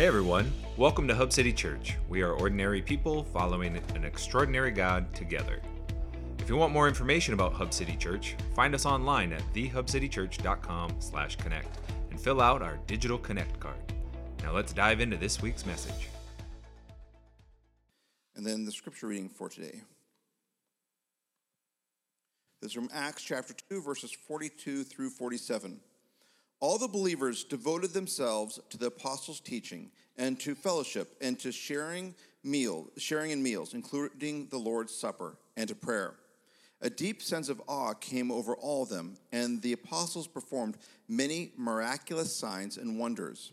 Hey everyone, welcome to Hub City Church. We are ordinary people following an extraordinary God together. If you want more information about Hub City Church, find us online at thehubcitychurch.com/connect and fill out our digital connect card. Now let's dive into this week's message. And then the scripture reading for today. This is from Acts chapter 2 verses 42 through 47. All the believers devoted themselves to the apostles' teaching and to fellowship and to sharing meal, sharing in meals, including the Lord's Supper, and to prayer. A deep sense of awe came over all of them, and the apostles performed many miraculous signs and wonders.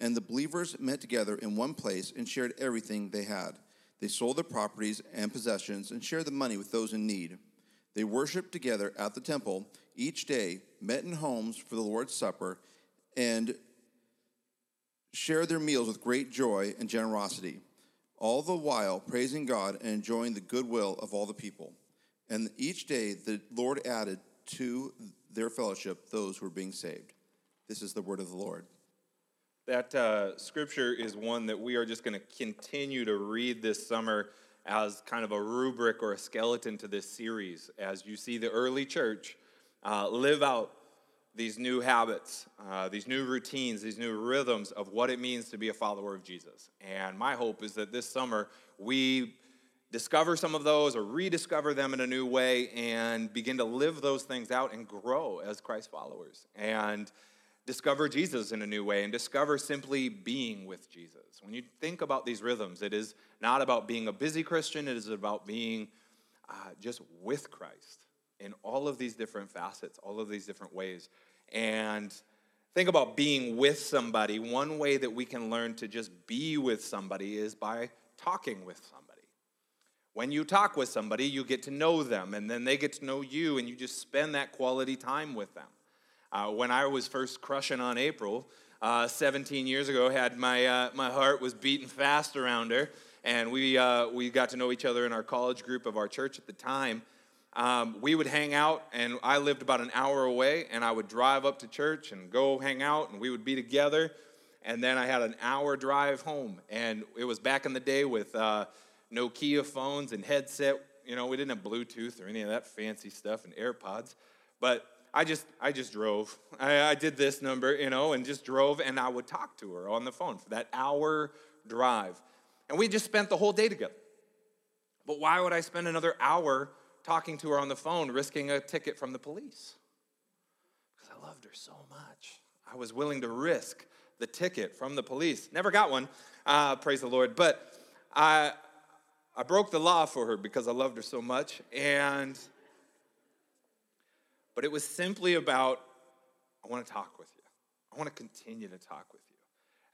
And the believers met together in one place and shared everything they had. They sold their properties and possessions and shared the money with those in need. They worshiped together at the temple each day, met in homes for the Lord's Supper, and shared their meals with great joy and generosity, all the while praising God and enjoying the goodwill of all the people. And each day the Lord added to their fellowship those who were being saved. This is the word of the Lord. That uh, scripture is one that we are just going to continue to read this summer as kind of a rubric or a skeleton to this series as you see the early church uh, live out these new habits, uh, these new routines, these new rhythms of what it means to be a follower of Jesus. And my hope is that this summer we discover some of those or rediscover them in a new way and begin to live those things out and grow as Christ followers and discover Jesus in a new way and discover simply being with Jesus. When you think about these rhythms, it is not about being a busy Christian, it is about being uh, just with Christ in all of these different facets, all of these different ways. And think about being with somebody. One way that we can learn to just be with somebody is by talking with somebody. When you talk with somebody, you get to know them, and then they get to know you, and you just spend that quality time with them. Uh, when I was first crushing on April, uh, 17 years ago, had my, uh, my heart was beating fast around her, and we, uh, we got to know each other in our college group of our church at the time um, we would hang out, and I lived about an hour away, and I would drive up to church and go hang out, and we would be together. And then I had an hour drive home, and it was back in the day with uh, Nokia phones and headset. You know, we didn't have Bluetooth or any of that fancy stuff and AirPods, but I just I just drove. I, I did this number, you know, and just drove, and I would talk to her on the phone for that hour drive, and we just spent the whole day together. But why would I spend another hour? Talking to her on the phone, risking a ticket from the police. Because I loved her so much. I was willing to risk the ticket from the police. Never got one, uh, praise the Lord. But I, I broke the law for her because I loved her so much. And, but it was simply about, I want to talk with you. I want to continue to talk with you.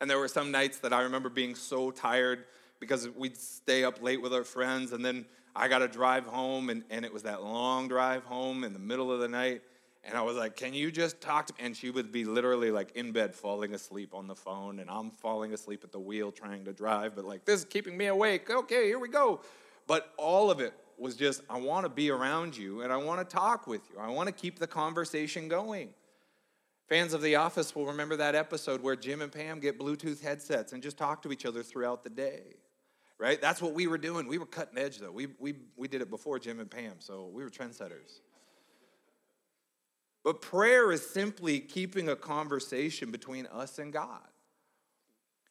And there were some nights that I remember being so tired because we'd stay up late with our friends and then I got to drive home, and, and it was that long drive home in the middle of the night. And I was like, Can you just talk to me? And she would be literally like in bed, falling asleep on the phone, and I'm falling asleep at the wheel trying to drive, but like, this is keeping me awake. Okay, here we go. But all of it was just, I want to be around you and I want to talk with you. I want to keep the conversation going. Fans of The Office will remember that episode where Jim and Pam get Bluetooth headsets and just talk to each other throughout the day right? That's what we were doing. We were cutting edge, though. We, we, we did it before Jim and Pam, so we were trendsetters. But prayer is simply keeping a conversation between us and God.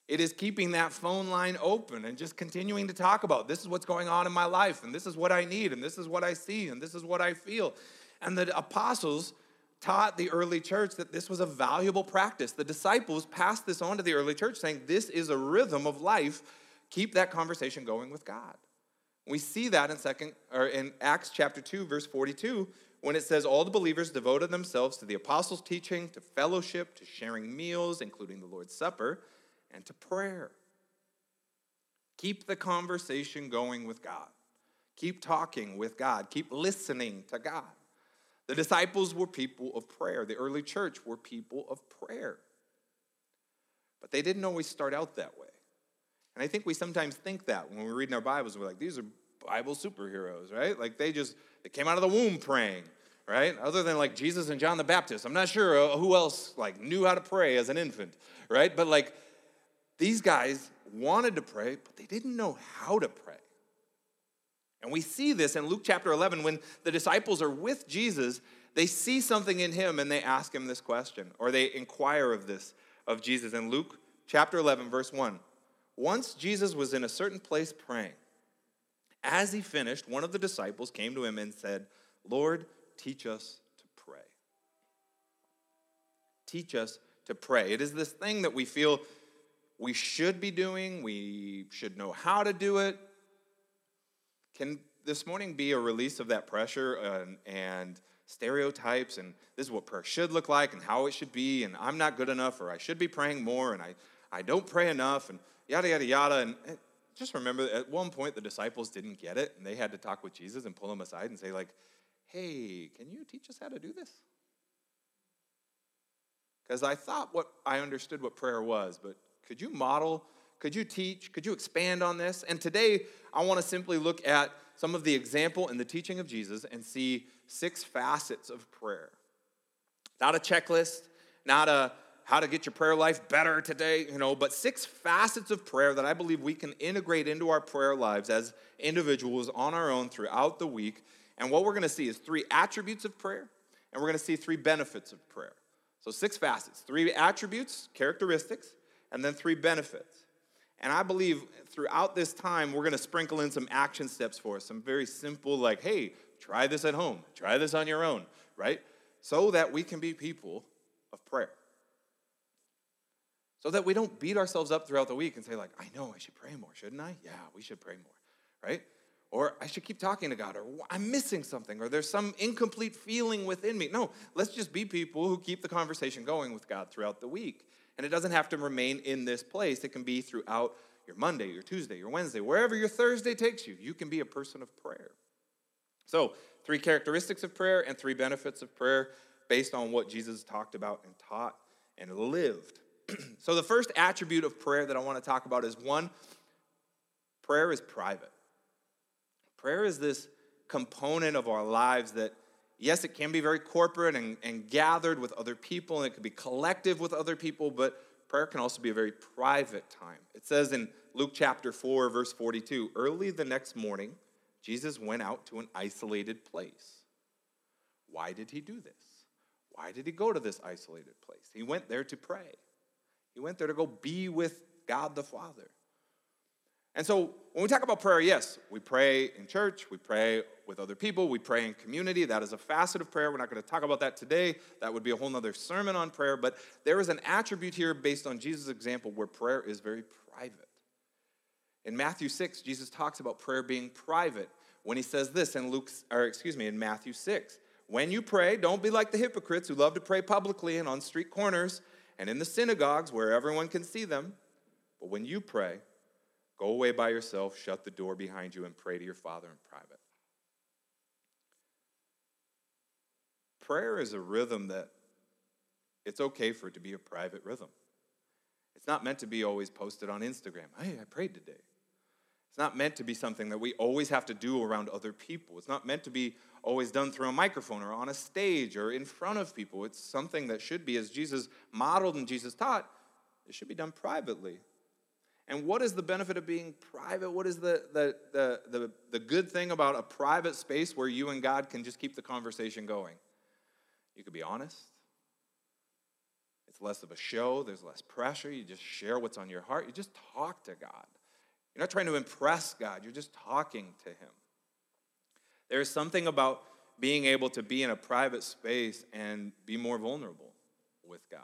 It is keeping that phone line open and just continuing to talk about this is what's going on in my life, and this is what I need, and this is what I see, and this is what I feel. And the apostles taught the early church that this was a valuable practice. The disciples passed this on to the early church, saying, This is a rhythm of life keep that conversation going with God. We see that in second or in Acts chapter 2 verse 42 when it says all the believers devoted themselves to the apostles' teaching, to fellowship, to sharing meals, including the Lord's Supper, and to prayer. Keep the conversation going with God. Keep talking with God. Keep listening to God. The disciples were people of prayer. The early church were people of prayer. But they didn't always start out that way. And I think we sometimes think that when we're reading our Bibles, we're like, these are Bible superheroes, right? Like they just they came out of the womb praying, right? Other than like Jesus and John the Baptist. I'm not sure uh, who else like knew how to pray as an infant, right? But like these guys wanted to pray, but they didn't know how to pray. And we see this in Luke chapter 11 when the disciples are with Jesus, they see something in him and they ask him this question, or they inquire of this of Jesus. In Luke chapter 11, verse 1, once Jesus was in a certain place praying. As he finished, one of the disciples came to him and said, Lord, teach us to pray. Teach us to pray. It is this thing that we feel we should be doing, we should know how to do it. Can this morning be a release of that pressure and, and stereotypes and this is what prayer should look like and how it should be and I'm not good enough or I should be praying more and I, I don't pray enough and yada yada yada. And eh, just remember at one point the disciples didn't get it and they had to talk with Jesus and pull him aside and say like hey can you teach us how to do this? Because I thought what I understood what prayer was but could you model could you teach could you expand on this? And today I want to simply look at some of the example and the teaching of Jesus and see six facets of prayer. Not a checklist, not a how to get your prayer life better today, you know, but six facets of prayer that I believe we can integrate into our prayer lives as individuals on our own throughout the week. And what we're going to see is three attributes of prayer, and we're going to see three benefits of prayer. So, six facets three attributes, characteristics, and then three benefits. And I believe throughout this time, we're going to sprinkle in some action steps for us, some very simple, like, hey, try this at home, try this on your own, right? So that we can be people of prayer. So that we don't beat ourselves up throughout the week and say, like, I know I should pray more, shouldn't I? Yeah, we should pray more, right? Or I should keep talking to God, or I'm missing something, or there's some incomplete feeling within me. No, let's just be people who keep the conversation going with God throughout the week. And it doesn't have to remain in this place, it can be throughout your Monday, your Tuesday, your Wednesday, wherever your Thursday takes you. You can be a person of prayer. So, three characteristics of prayer and three benefits of prayer based on what Jesus talked about and taught and lived. so, the first attribute of prayer that I want to talk about is one, prayer is private. Prayer is this component of our lives that yes, it can be very corporate and, and gathered with other people, and it can be collective with other people, but prayer can also be a very private time. It says in Luke chapter 4, verse 42 early the next morning, Jesus went out to an isolated place. Why did he do this? Why did he go to this isolated place? He went there to pray. He went there to go be with God the Father. And so when we talk about prayer, yes, we pray in church, we pray with other people, we pray in community. That is a facet of prayer. We're not going to talk about that today. That would be a whole other sermon on prayer. But there is an attribute here based on Jesus' example where prayer is very private. In Matthew 6, Jesus talks about prayer being private when he says this in Luke, or excuse me, in Matthew 6. When you pray, don't be like the hypocrites who love to pray publicly and on street corners and in the synagogues where everyone can see them. But when you pray, Go away by yourself, shut the door behind you, and pray to your Father in private. Prayer is a rhythm that it's okay for it to be a private rhythm. It's not meant to be always posted on Instagram. Hey, I prayed today. It's not meant to be something that we always have to do around other people. It's not meant to be always done through a microphone or on a stage or in front of people. It's something that should be, as Jesus modeled and Jesus taught, it should be done privately. And what is the benefit of being private? What is the, the, the, the, the good thing about a private space where you and God can just keep the conversation going? You could be honest. It's less of a show, there's less pressure. You just share what's on your heart. You just talk to God. You're not trying to impress God, you're just talking to Him. There's something about being able to be in a private space and be more vulnerable with God.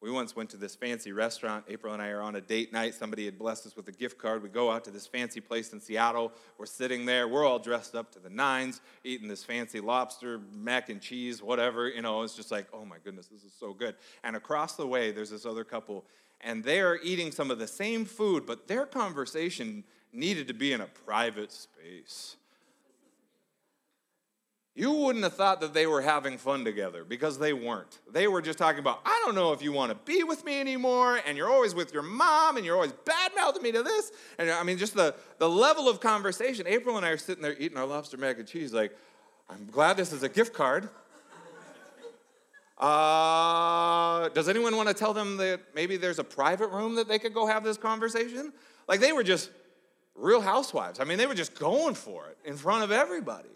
We once went to this fancy restaurant. April and I are on a date night. Somebody had blessed us with a gift card. We go out to this fancy place in Seattle. We're sitting there. We're all dressed up to the nines, eating this fancy lobster, mac and cheese, whatever. You know, it's just like, oh my goodness, this is so good. And across the way, there's this other couple, and they are eating some of the same food, but their conversation needed to be in a private space you wouldn't have thought that they were having fun together because they weren't. They were just talking about, I don't know if you want to be with me anymore, and you're always with your mom, and you're always bad mouthing me to this. And I mean, just the, the level of conversation. April and I are sitting there eating our lobster mac and cheese, like, I'm glad this is a gift card. Uh, does anyone want to tell them that maybe there's a private room that they could go have this conversation? Like they were just real housewives. I mean, they were just going for it in front of everybody.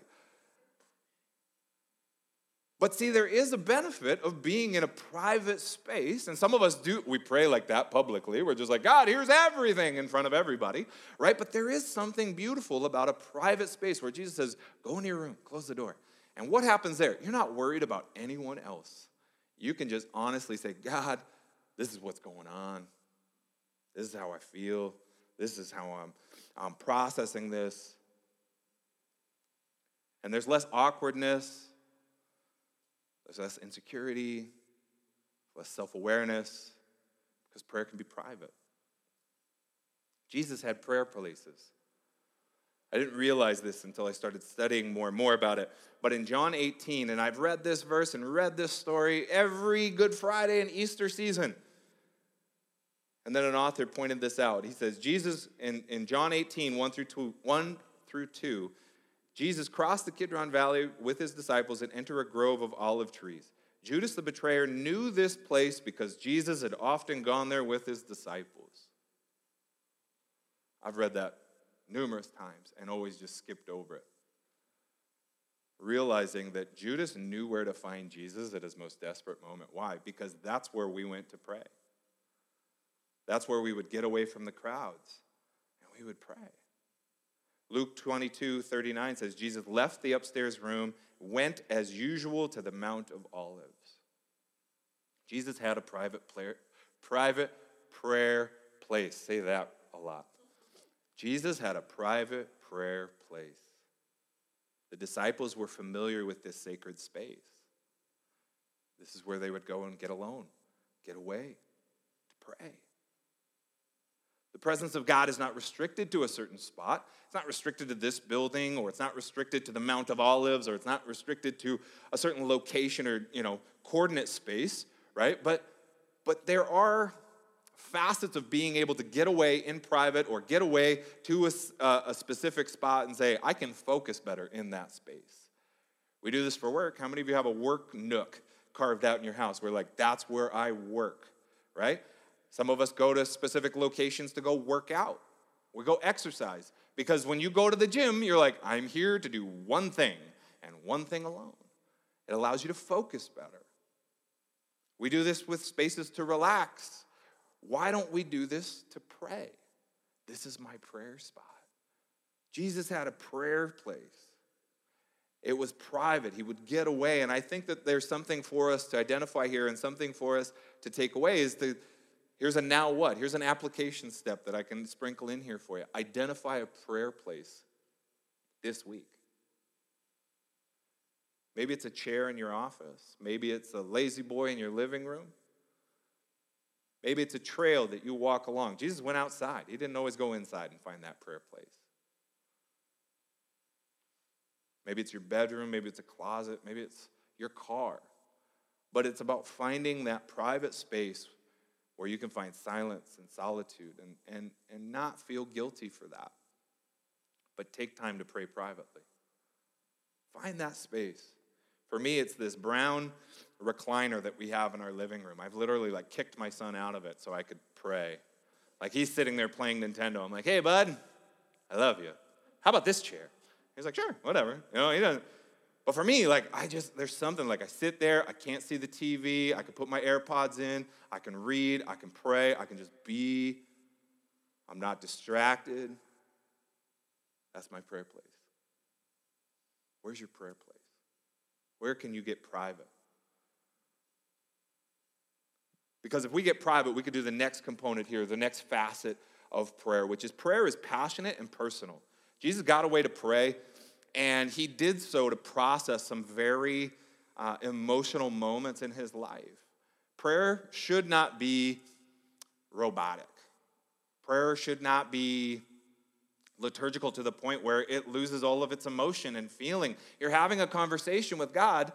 But see, there is a benefit of being in a private space. And some of us do, we pray like that publicly. We're just like, God, here's everything in front of everybody, right? But there is something beautiful about a private space where Jesus says, go in your room, close the door. And what happens there? You're not worried about anyone else. You can just honestly say, God, this is what's going on. This is how I feel. This is how I'm, I'm processing this. And there's less awkwardness there's less insecurity, less self awareness, because prayer can be private. Jesus had prayer places. I didn't realize this until I started studying more and more about it. But in John 18, and I've read this verse and read this story every Good Friday and Easter season. And then an author pointed this out. He says, Jesus, in, in John 18, 1 through 2, 1 through 2, Jesus crossed the Kidron Valley with his disciples and entered a grove of olive trees. Judas the betrayer knew this place because Jesus had often gone there with his disciples. I've read that numerous times and always just skipped over it. Realizing that Judas knew where to find Jesus at his most desperate moment. Why? Because that's where we went to pray. That's where we would get away from the crowds and we would pray. Luke 22, 39 says, Jesus left the upstairs room, went as usual to the Mount of Olives. Jesus had a private, prayer, private prayer place. Say that a lot. Jesus had a private prayer place. The disciples were familiar with this sacred space. This is where they would go and get alone, get away to pray. The presence of God is not restricted to a certain spot. It's not restricted to this building, or it's not restricted to the Mount of Olives, or it's not restricted to a certain location or you know coordinate space, right? But but there are facets of being able to get away in private or get away to a, uh, a specific spot and say, I can focus better in that space. We do this for work. How many of you have a work nook carved out in your house where, like, that's where I work, right? Some of us go to specific locations to go work out. We go exercise. Because when you go to the gym, you're like, I'm here to do one thing and one thing alone. It allows you to focus better. We do this with spaces to relax. Why don't we do this to pray? This is my prayer spot. Jesus had a prayer place. It was private. He would get away. And I think that there's something for us to identify here and something for us to take away is to Here's a now what? Here's an application step that I can sprinkle in here for you. Identify a prayer place this week. Maybe it's a chair in your office. Maybe it's a La-Z-Boy in your living room. Maybe it's a trail that you walk along. Jesus went outside. He didn't always go inside and find that prayer place. Maybe it's your bedroom. Maybe it's a closet. Maybe it's your car. But it's about finding that private space where you can find silence and solitude and, and, and not feel guilty for that. But take time to pray privately. Find that space. For me, it's this brown recliner that we have in our living room. I've literally like kicked my son out of it so I could pray. Like he's sitting there playing Nintendo. I'm like, hey, bud, I love you. How about this chair? He's like, sure, whatever. You know, he doesn't. But for me, like, I just, there's something like I sit there, I can't see the TV, I can put my AirPods in, I can read, I can pray, I can just be. I'm not distracted. That's my prayer place. Where's your prayer place? Where can you get private? Because if we get private, we could do the next component here, the next facet of prayer, which is prayer is passionate and personal. Jesus got a way to pray and he did so to process some very uh, emotional moments in his life. Prayer should not be robotic, prayer should not be liturgical to the point where it loses all of its emotion and feeling. You're having a conversation with God.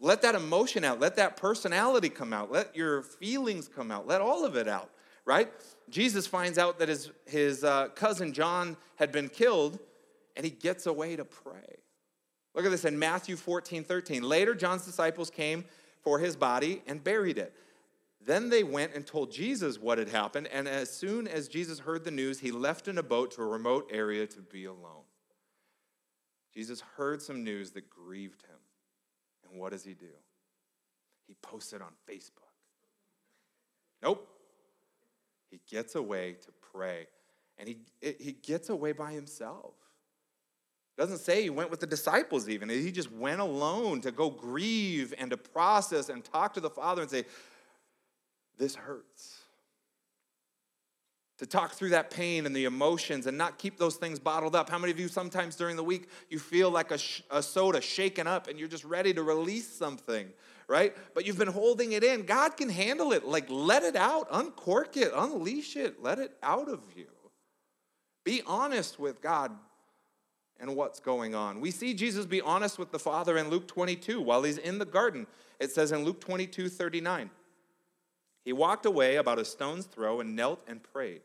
Let that emotion out. Let that personality come out. Let your feelings come out. Let all of it out, right? Jesus finds out that his, his uh, cousin John had been killed, and he gets away to pray. Look at this in Matthew 14, 13. Later, John's disciples came for his body and buried it. Then they went and told Jesus what had happened, and as soon as Jesus heard the news, he left in a boat to a remote area to be alone. Jesus heard some news that grieved him. What does he do? He posts it on Facebook. Nope. He gets away to pray, and he, he gets away by himself. Doesn't say he went with the disciples, even. He just went alone to go grieve and to process and talk to the Father and say, This hurts. To talk through that pain and the emotions and not keep those things bottled up. How many of you sometimes during the week you feel like a, sh- a soda shaken up and you're just ready to release something, right? But you've been holding it in. God can handle it. Like, let it out, uncork it, unleash it, let it out of you. Be honest with God and what's going on. We see Jesus be honest with the Father in Luke 22 while he's in the garden. It says in Luke 22 39, he walked away about a stone's throw and knelt and prayed.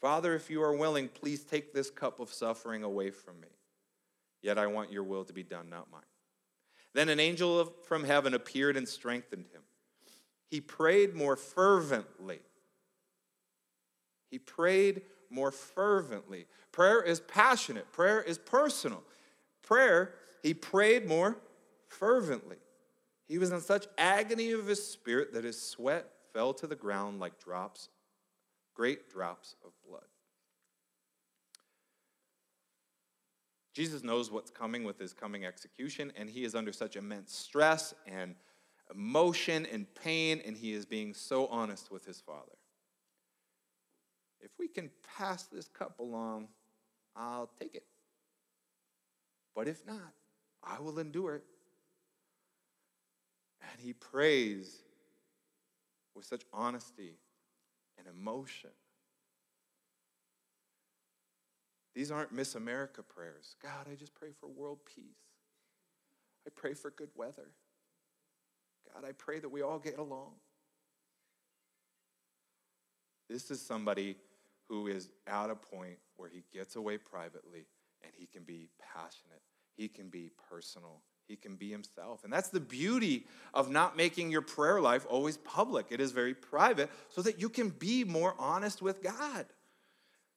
Father, if you are willing, please take this cup of suffering away from me. Yet I want your will to be done, not mine. Then an angel from heaven appeared and strengthened him. He prayed more fervently. He prayed more fervently. Prayer is passionate, prayer is personal. Prayer, he prayed more fervently. He was in such agony of his spirit that his sweat fell to the ground like drops, great drops of blood. Jesus knows what's coming with his coming execution, and he is under such immense stress and emotion and pain, and he is being so honest with his Father. If we can pass this cup along, I'll take it. But if not, I will endure it. And he prays with such honesty and emotion. These aren't Miss America prayers. God, I just pray for world peace. I pray for good weather. God, I pray that we all get along. This is somebody who is at a point where he gets away privately and he can be passionate, he can be personal, he can be himself. And that's the beauty of not making your prayer life always public. It is very private so that you can be more honest with God.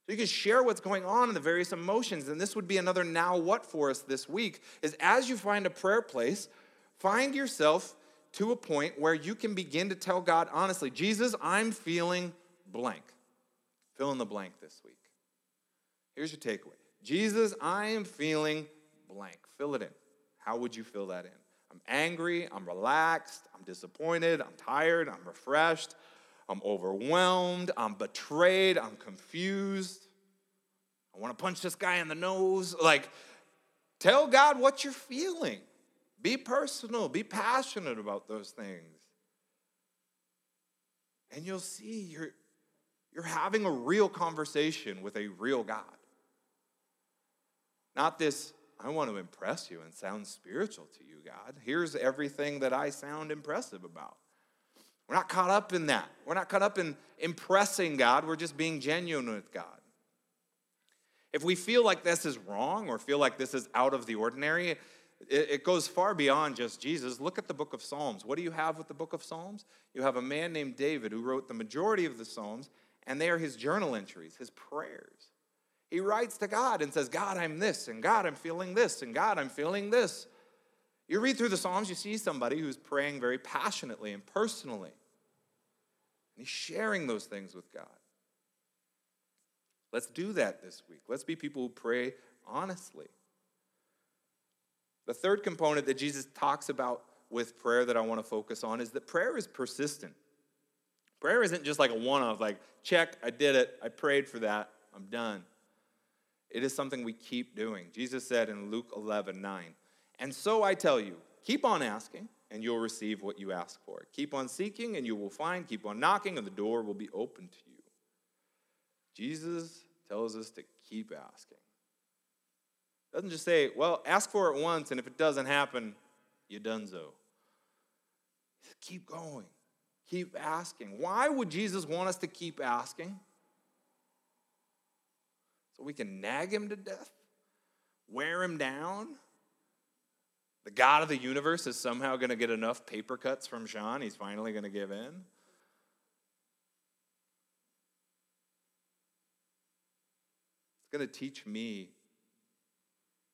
So you can share what's going on in the various emotions. And this would be another now what for us this week is as you find a prayer place, find yourself to a point where you can begin to tell God honestly, Jesus, I'm feeling blank. Fill in the blank this week. Here's your takeaway Jesus, I am feeling blank. Fill it in. How would you fill that in? I'm angry, I'm relaxed, I'm disappointed, I'm tired, I'm refreshed, I'm overwhelmed, I'm betrayed, I'm confused. I want to punch this guy in the nose. Like, tell God what you're feeling. Be personal, be passionate about those things. And you'll see you're, you're having a real conversation with a real God. Not this, I want to impress you and sound spiritual to you, God. Here's everything that I sound impressive about. We're not caught up in that. We're not caught up in impressing God. We're just being genuine with God. If we feel like this is wrong or feel like this is out of the ordinary, it, goes far beyond just Jesus. Look at the book of Psalms. What do you have with the book of Psalms? You have a man named David who wrote the majority of the Psalms, and they are his journal entries, his prayers. He writes to God and says, God, I'm this, and God, I'm feeling this, and God, I'm feeling this. You read through the Psalms, you see somebody who's praying very passionately and personally. And he's sharing those things with God. Let's do that this week. Let's be people who pray honestly. The third component that Jesus talks about with prayer that I want to focus on is that prayer is persistent. Prayer isn't just like a one off, like, check, I did it, I prayed for that, I'm done. It is something we keep doing. Jesus said in Luke 11, 9, and so I tell you, keep on asking, and you'll receive what you ask for. Keep on seeking, and you will find. Keep on knocking, and the door will be open to you. Jesus tells us to keep asking. Doesn't just say, well, ask for it once, and if it doesn't happen, you done so. Keep going. Keep asking. Why would Jesus want us to keep asking? We can nag him to death? Wear him down? The God of the universe is somehow going to get enough paper cuts from Sean. He's finally going to give in. It's going to teach me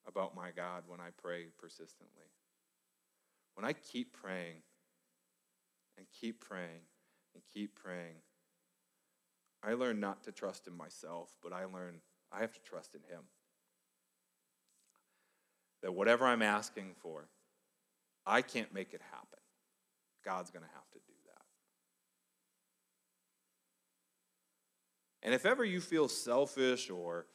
about my God when I pray persistently. When I keep praying and keep praying and keep praying, I learn not to trust in myself, but I learn I have to trust in Him. That whatever I'm asking for, I can't make it happen. God's going to have to do that. And if ever you feel selfish or,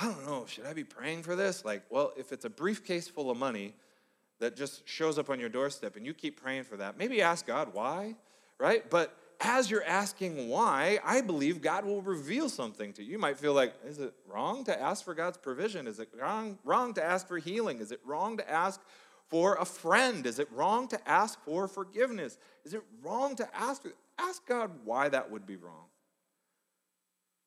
I don't know, should I be praying for this? Like, well, if it's a briefcase full of money that just shows up on your doorstep and you keep praying for that, maybe ask God why, right? But as you're asking why, I believe God will reveal something to you. You might feel like, is it wrong to ask for God's provision? Is it wrong, wrong to ask for healing? Is it wrong to ask for a friend? Is it wrong to ask for forgiveness? Is it wrong to ask? Ask God why that would be wrong.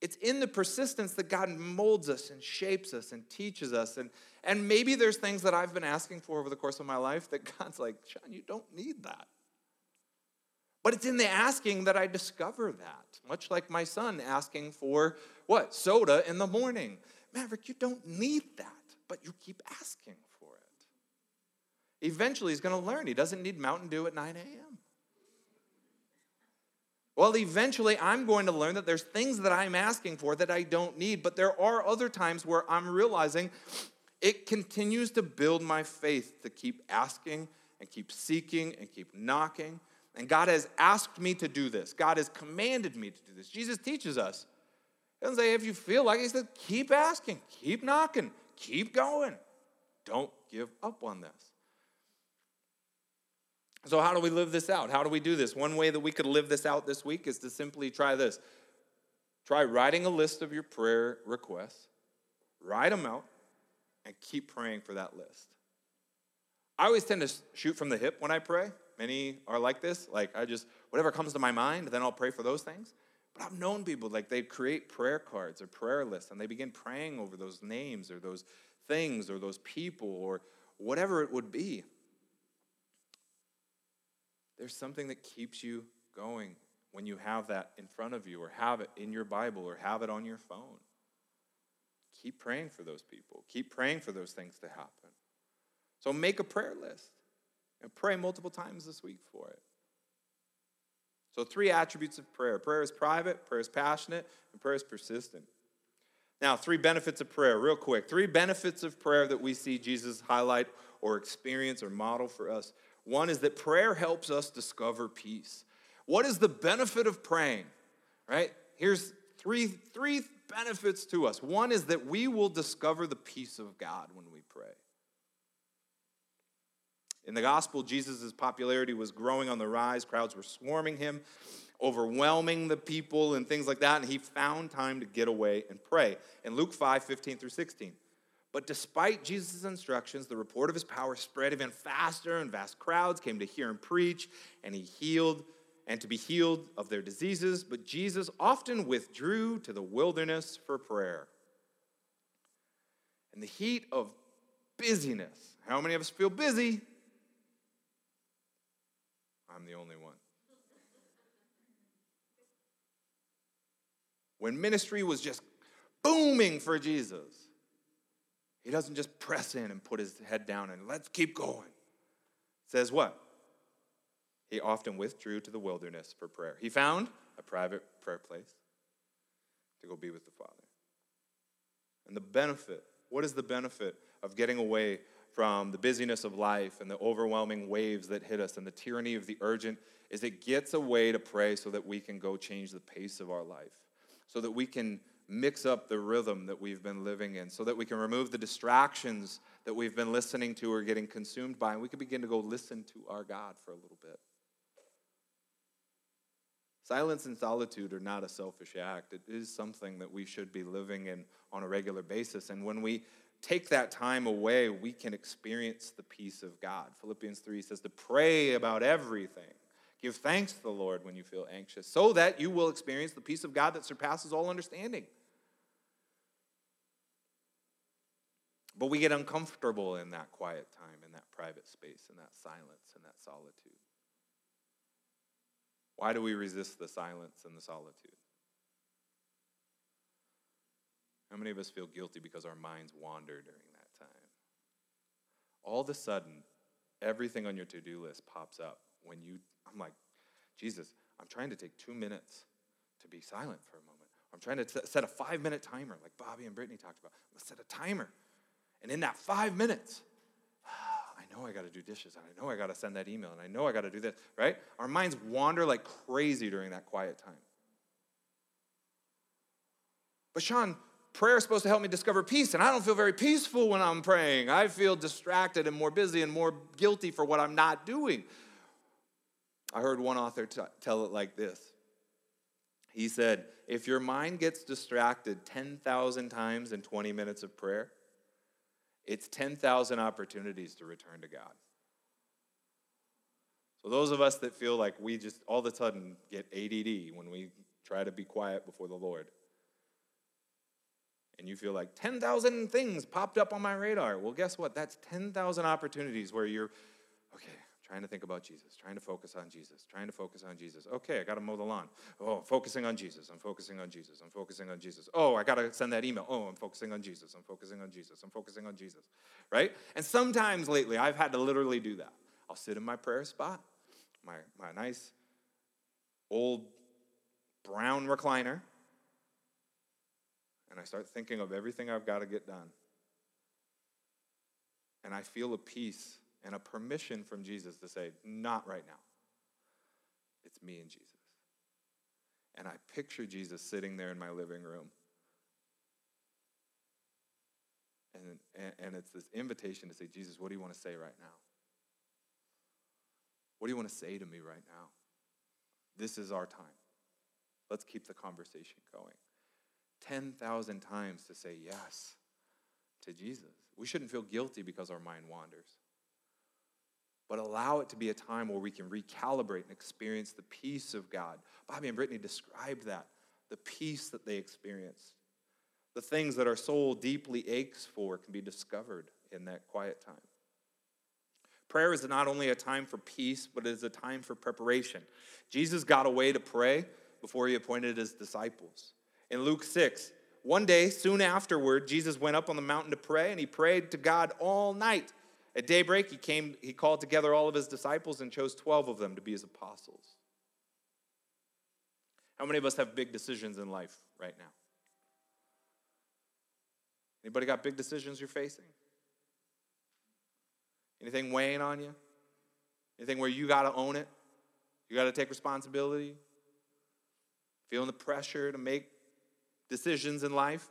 It's in the persistence that God molds us and shapes us and teaches us. And, and maybe there's things that I've been asking for over the course of my life that God's like, Sean, you don't need that. But it's in the asking that I discover that, much like my son asking for what? Soda in the morning. Maverick, you don't need that, but you keep asking for it. Eventually, he's going to learn he doesn't need Mountain Dew at 9 a.m. Well, eventually, I'm going to learn that there's things that I'm asking for that I don't need, but there are other times where I'm realizing it continues to build my faith to keep asking and keep seeking and keep knocking and God has asked me to do this. God has commanded me to do this. Jesus teaches us. He doesn't say if you feel like it. He said, keep asking, keep knocking, keep going. Don't give up on this. So, how do we live this out? How do we do this? One way that we could live this out this week is to simply try this. Try writing a list of your prayer requests, write them out, and keep praying for that list. I always tend to shoot from the hip when I pray. Many are like this. Like, I just, whatever comes to my mind, then I'll pray for those things. But I've known people, like, they create prayer cards or prayer lists and they begin praying over those names or those things or those people or whatever it would be. There's something that keeps you going when you have that in front of you or have it in your Bible or have it on your phone. Keep praying for those people. Keep praying for those things to happen. So make a prayer list. And pray multiple times this week for it. So, three attributes of prayer prayer is private, prayer is passionate, and prayer is persistent. Now, three benefits of prayer, real quick. Three benefits of prayer that we see Jesus highlight or experience or model for us. One is that prayer helps us discover peace. What is the benefit of praying? Right? Here's three, three benefits to us. One is that we will discover the peace of God when we pray. In the gospel, Jesus' popularity was growing on the rise. Crowds were swarming him, overwhelming the people, and things like that. And he found time to get away and pray. In Luke 5 15 through 16. But despite Jesus' instructions, the report of his power spread even faster, and vast crowds came to hear him preach, and he healed and to be healed of their diseases. But Jesus often withdrew to the wilderness for prayer. In the heat of busyness, how many of us feel busy? I'm the only one. When ministry was just booming for Jesus, he doesn't just press in and put his head down and let's keep going. Says what? He often withdrew to the wilderness for prayer. He found a private prayer place to go be with the Father. And the benefit, what is the benefit of getting away from the busyness of life and the overwhelming waves that hit us and the tyranny of the urgent is it gets a way to pray so that we can go change the pace of our life, so that we can mix up the rhythm that we've been living in, so that we can remove the distractions that we've been listening to or getting consumed by, and we can begin to go listen to our God for a little bit. Silence and solitude are not a selfish act. It is something that we should be living in on a regular basis. And when we take that time away, we can experience the peace of God. Philippians 3 says to pray about everything. Give thanks to the Lord when you feel anxious, so that you will experience the peace of God that surpasses all understanding. But we get uncomfortable in that quiet time, in that private space, in that silence, in that solitude. Why do we resist the silence and the solitude? How many of us feel guilty because our minds wander during that time? All of a sudden, everything on your to do list pops up when you, I'm like, Jesus, I'm trying to take two minutes to be silent for a moment. I'm trying to set a five minute timer, like Bobby and Brittany talked about. Let's set a timer. And in that five minutes, I know I got to do dishes, and I know I got to send that email, and I know I got to do this, right? Our minds wander like crazy during that quiet time. But Sean, prayer is supposed to help me discover peace, and I don't feel very peaceful when I'm praying. I feel distracted and more busy and more guilty for what I'm not doing. I heard one author t- tell it like this He said, If your mind gets distracted 10,000 times in 20 minutes of prayer, it's 10,000 opportunities to return to God. So, those of us that feel like we just all of a sudden get ADD when we try to be quiet before the Lord, and you feel like 10,000 things popped up on my radar, well, guess what? That's 10,000 opportunities where you're, okay, trying to think about Jesus, trying to focus on Jesus, trying to focus on Jesus. Okay, I got to mow the lawn. Oh, focusing on Jesus. I'm focusing on Jesus. I'm focusing on Jesus. Oh, I got to send that email. Oh, I'm focusing on Jesus. I'm focusing on Jesus. I'm focusing on Jesus. Right? And sometimes lately, I've had to literally do that. I'll sit in my prayer spot, my, my nice old brown recliner, and I start thinking of everything I've got to get done. And I feel a peace and a permission from Jesus to say, not right now. It's me and Jesus. And I picture Jesus sitting there in my living room. And, and, and it's this invitation to say, Jesus, what do you want to say right now? What do you want to say to me right now? This is our time. Let's keep the conversation going. 10,000 times to say yes to Jesus. We shouldn't feel guilty because our mind wanders but allow it to be a time where we can recalibrate and experience the peace of God. Bobby and Brittany described that the peace that they experienced. The things that our soul deeply aches for can be discovered in that quiet time. Prayer is not only a time for peace, but it is a time for preparation. Jesus got away to pray before he appointed his disciples. In Luke 6, one day, soon afterward, Jesus went up on the mountain to pray, and he prayed to God all night. At daybreak, he came, he called together all of his disciples and chose 12 of them to be his apostles. How many of us have big decisions in life right now? Anybody got big decisions you're facing? Anything weighing on you? Anything where you got to own it? You got to take responsibility? Feeling the pressure to make decisions in life?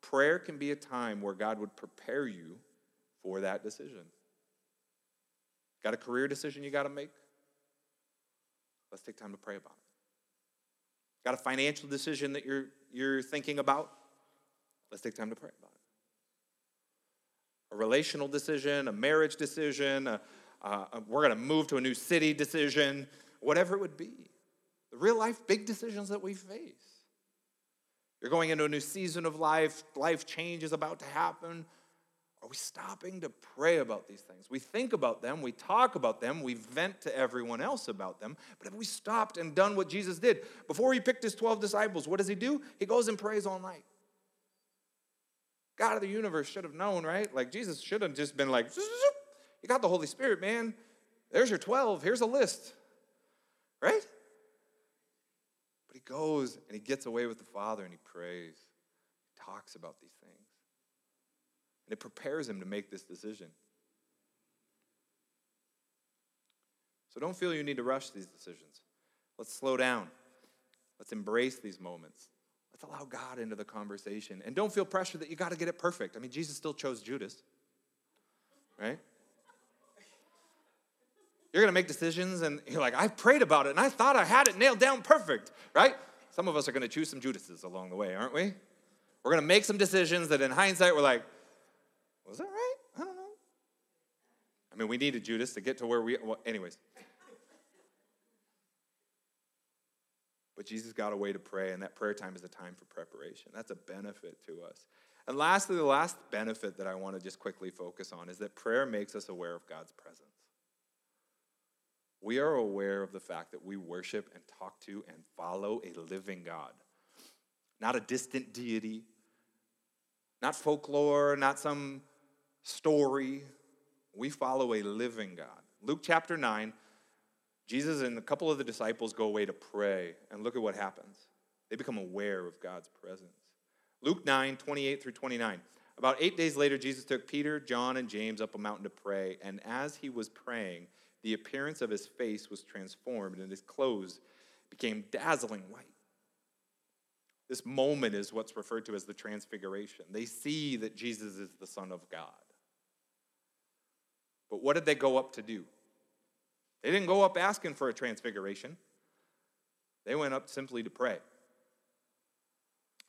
Prayer can be a time where God would prepare you for that decision. Got a career decision you got to make? Let's take time to pray about it. Got a financial decision that you're, you're thinking about? Let's take time to pray about it. A relational decision, a marriage decision, a, we're going to move to a new city decision, whatever it would be. The real life big decisions that we face. You're going into a new season of life, life change is about to happen. Are we stopping to pray about these things? We think about them, we talk about them, we vent to everyone else about them, but have we stopped and done what Jesus did? Before he picked his 12 disciples, what does he do? He goes and prays all night. God of the universe should have known, right? Like Jesus should have just been like, you got the Holy Spirit, man. There's your 12. Here's a list, right? Goes and he gets away with the Father and he prays. He talks about these things. And it prepares him to make this decision. So don't feel you need to rush these decisions. Let's slow down. Let's embrace these moments. Let's allow God into the conversation. And don't feel pressure that you got to get it perfect. I mean, Jesus still chose Judas, right? You're going to make decisions, and you're like, I prayed about it, and I thought I had it nailed down perfect, right? Some of us are going to choose some Judases along the way, aren't we? We're going to make some decisions that in hindsight, we're like, was that right? I don't know. I mean, we needed Judas to get to where we, well, anyways. But Jesus got a way to pray, and that prayer time is a time for preparation. That's a benefit to us. And lastly, the last benefit that I want to just quickly focus on is that prayer makes us aware of God's presence. We are aware of the fact that we worship and talk to and follow a living God, not a distant deity, not folklore, not some story. We follow a living God. Luke chapter 9, Jesus and a couple of the disciples go away to pray, and look at what happens. They become aware of God's presence. Luke 9, 28 through 29. About eight days later, Jesus took Peter, John, and James up a mountain to pray, and as he was praying, the appearance of his face was transformed, and his clothes became dazzling white. This moment is what's referred to as the transfiguration. They see that Jesus is the Son of God. But what did they go up to do? They didn't go up asking for a transfiguration, they went up simply to pray.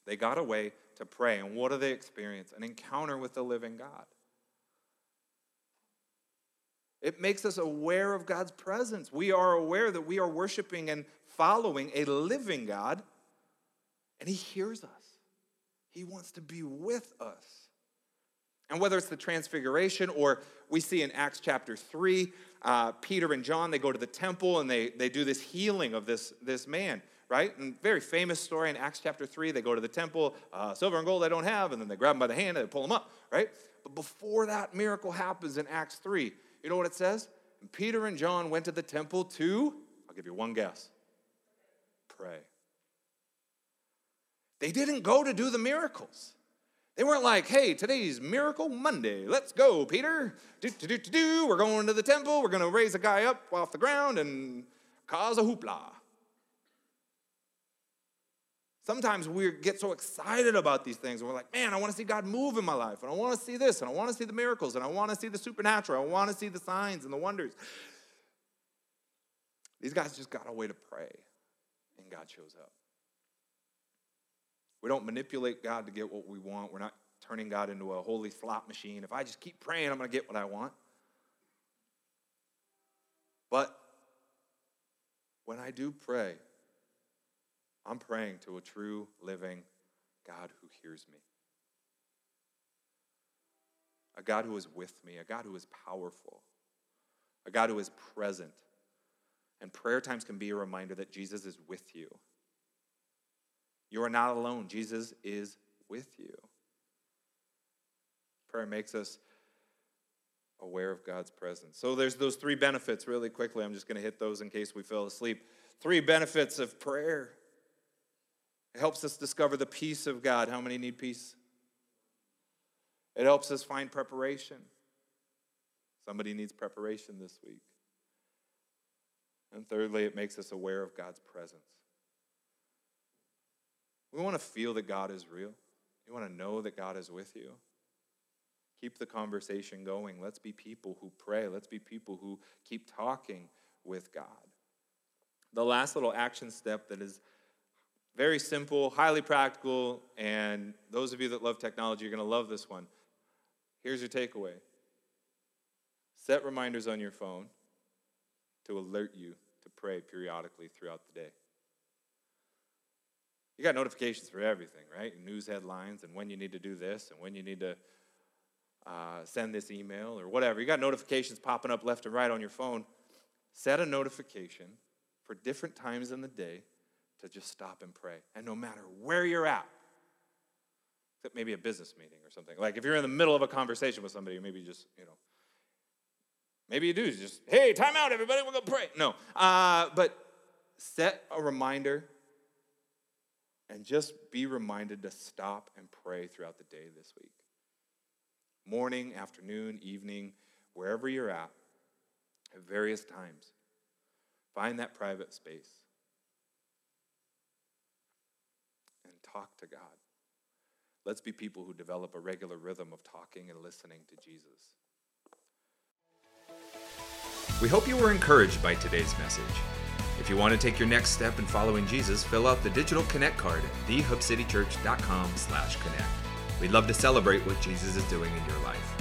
They got away to pray. And what do they experience? An encounter with the living God. It makes us aware of God's presence. We are aware that we are worshiping and following a living God, and He hears us. He wants to be with us. And whether it's the transfiguration or we see in Acts chapter 3, uh, Peter and John, they go to the temple and they, they do this healing of this, this man, right? And very famous story in Acts chapter 3. They go to the temple, uh, silver and gold I don't have, and then they grab him by the hand and they pull him up, right? But before that miracle happens in Acts 3, you know what it says? And Peter and John went to the temple to, I'll give you one guess, pray. They didn't go to do the miracles. They weren't like, hey, today's Miracle Monday. Let's go, Peter. Do, do, do, do, do. We're going to the temple. We're going to raise a guy up off the ground and cause a hoopla. Sometimes we get so excited about these things, and we're like, man, I want to see God move in my life, and I want to see this, and I want to see the miracles, and I want to see the supernatural, I want to see the signs and the wonders. These guys just got a way to pray, and God shows up. We don't manipulate God to get what we want. We're not turning God into a holy slot machine. If I just keep praying, I'm going to get what I want. But when I do pray, I'm praying to a true, living God who hears me. A God who is with me, a God who is powerful, a God who is present. And prayer times can be a reminder that Jesus is with you. You are not alone. Jesus is with you. Prayer makes us aware of God's presence. So there's those three benefits really quickly. I'm just going to hit those in case we fell asleep. Three benefits of prayer. It helps us discover the peace of God. How many need peace? It helps us find preparation. Somebody needs preparation this week. And thirdly, it makes us aware of God's presence. We want to feel that God is real. You want to know that God is with you. Keep the conversation going. Let's be people who pray. Let's be people who keep talking with God. The last little action step that is very simple, highly practical, and those of you that love technology, you're going to love this one. Here's your takeaway set reminders on your phone to alert you to pray periodically throughout the day. You got notifications for everything, right? News headlines and when you need to do this and when you need to uh, send this email or whatever. You got notifications popping up left and right on your phone. Set a notification for different times in the day to just stop and pray. And no matter where you're at, except maybe a business meeting or something. Like if you're in the middle of a conversation with somebody, maybe just, you know, maybe you do just, hey, time out, everybody, we're going to pray. No. Uh, but set a reminder and just be reminded to stop and pray throughout the day this week. Morning, afternoon, evening, wherever you're at, at various times. Find that private space and talk to God. Let's be people who develop a regular rhythm of talking and listening to Jesus. We hope you were encouraged by today's message. If you want to take your next step in following Jesus, fill out the digital connect card at thehubcitychurch.com slash connect. We'd love to celebrate what Jesus is doing in your life.